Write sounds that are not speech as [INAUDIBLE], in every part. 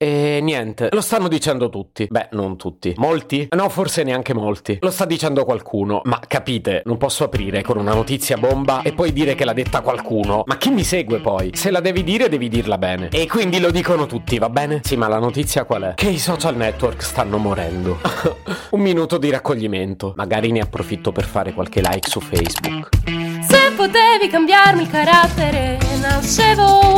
E niente, lo stanno dicendo tutti. Beh, non tutti. Molti? No, forse neanche molti. Lo sta dicendo qualcuno. Ma capite, non posso aprire con una notizia bomba e poi dire che l'ha detta qualcuno. Ma chi mi segue poi? Se la devi dire, devi dirla bene. E quindi lo dicono tutti, va bene? Sì, ma la notizia qual è? Che i social network stanno morendo. [LAUGHS] Un minuto di raccoglimento. Magari ne approfitto per fare qualche like su Facebook. Se potevi cambiarmi il carattere, nascevo.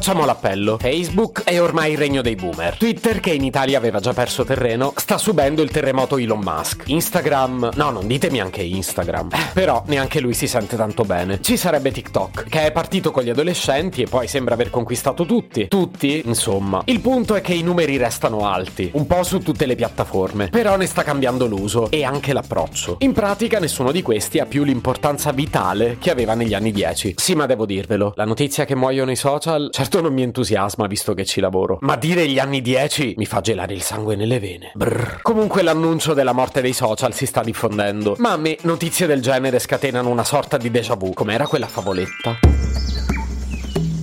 Facciamo l'appello. Facebook è ormai il regno dei boomer. Twitter, che in Italia aveva già perso terreno, sta subendo il terremoto Elon Musk. Instagram, no, non ditemi anche Instagram. Eh, [LAUGHS] però neanche lui si sente tanto bene. Ci sarebbe TikTok, che è partito con gli adolescenti e poi sembra aver conquistato tutti. Tutti, insomma. Il punto è che i numeri restano alti, un po' su tutte le piattaforme. Però ne sta cambiando l'uso e anche l'approccio. In pratica nessuno di questi ha più l'importanza vitale che aveva negli anni 10. Sì, ma devo dirvelo, la notizia che muoiono i social, certo non mi entusiasma visto che ci lavoro. Ma dire gli anni 10 mi fa gelare il sangue nelle vene. Brr. Comunque l'annuncio della morte dei social si sta diffondendo. Ma a me notizie del genere scatenano una sorta di déjà vu. Com'era quella favoletta?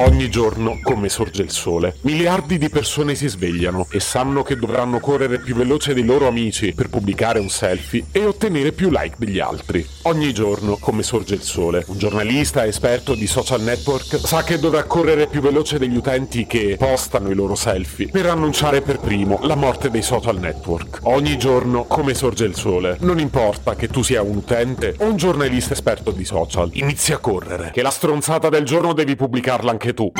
Ogni giorno, come sorge il sole, miliardi di persone si svegliano e sanno che dovranno correre più veloce dei loro amici per pubblicare un selfie e ottenere più like degli altri. Ogni giorno, come sorge il sole, un giornalista esperto di social network sa che dovrà correre più veloce degli utenti che postano i loro selfie per annunciare per primo la morte dei social network. Ogni giorno, come sorge il sole, non importa che tu sia un utente o un giornalista esperto di social, inizia a correre, che la stronzata del giorno devi pubblicarla anche tu.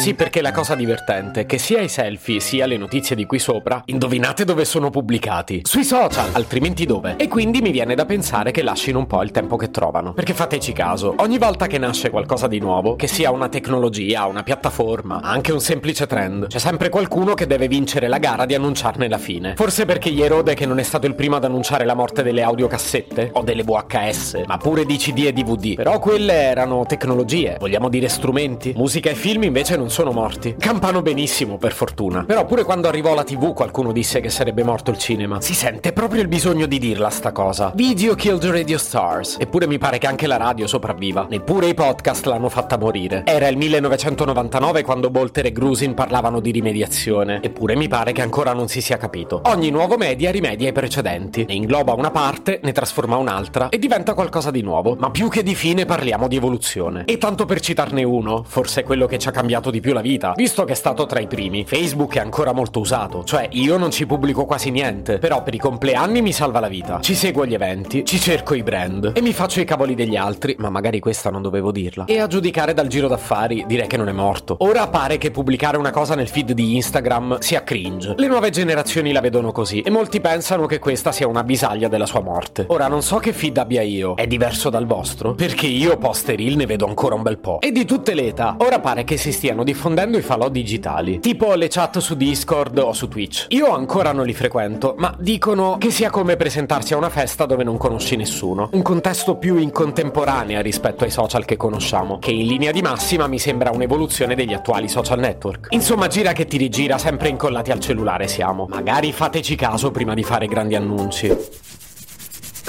Sì, perché la cosa divertente è che sia i selfie sia le notizie di qui sopra, indovinate dove sono pubblicati? Sui social, altrimenti dove? E quindi mi viene da pensare che lasciano un po' il tempo che trovano. Perché fateci caso, ogni volta che nasce qualcosa di nuovo, che sia una tecnologia, una piattaforma, anche un semplice trend, c'è sempre qualcuno che deve vincere la gara di annunciarne la fine. Forse perché gli erode che non è stato il primo ad annunciare la morte delle audiocassette o delle VHS, ma pure di CD e DVD. Però quelle erano tecnologie, vogliamo dire strumenti. Musica e film invece non sono morti. Campano benissimo, per fortuna. Però pure quando arrivò la TV qualcuno disse che sarebbe morto il cinema. Si sente proprio il bisogno di dirla sta cosa. Video killed radio stars. Eppure mi pare che anche la radio sopravviva. Neppure i podcast l'hanno fatta morire. Era il 1999 quando Bolter e Grusin parlavano di rimediazione. Eppure mi pare che ancora non si sia capito. Ogni nuovo media rimedia i precedenti. Ne ingloba una parte, ne trasforma un'altra e diventa qualcosa di nuovo. Ma più che di fine parliamo di evoluzione. E tanto per citarne uno, forse quello che ci ha cambiato di più la vita, visto che è stato tra i primi. Facebook è ancora molto usato, cioè io non ci pubblico quasi niente, però per i compleanni mi salva la vita. Ci seguo gli eventi, ci cerco i brand e mi faccio i cavoli degli altri, ma magari questa non dovevo dirla. E a giudicare dal giro d'affari direi che non è morto. Ora pare che pubblicare una cosa nel feed di Instagram sia cringe. Le nuove generazioni la vedono così e molti pensano che questa sia una bisaglia della sua morte. Ora non so che feed abbia io, è diverso dal vostro? Perché io post reel ne vedo ancora un bel po'. E di tutte le età, ora pare che si stiano diffondendo i falò digitali, tipo le chat su Discord o su Twitch. Io ancora non li frequento, ma dicono che sia come presentarsi a una festa dove non conosci nessuno. Un contesto più in contemporanea rispetto ai social che conosciamo, che in linea di massima mi sembra un'evoluzione degli attuali social network. Insomma, gira che ti rigira, sempre incollati al cellulare siamo. Magari fateci caso prima di fare grandi annunci.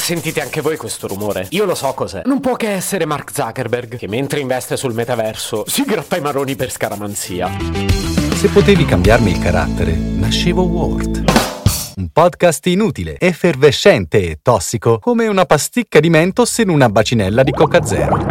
Sentite anche voi questo rumore? Io lo so cos'è. Non può che essere Mark Zuckerberg, che mentre investe sul metaverso si gratta i maroni per scaramanzia. Se potevi cambiarmi il carattere, nascevo Word. Un podcast inutile, effervescente e tossico, come una pasticca di mentos in una bacinella di Coca Zero.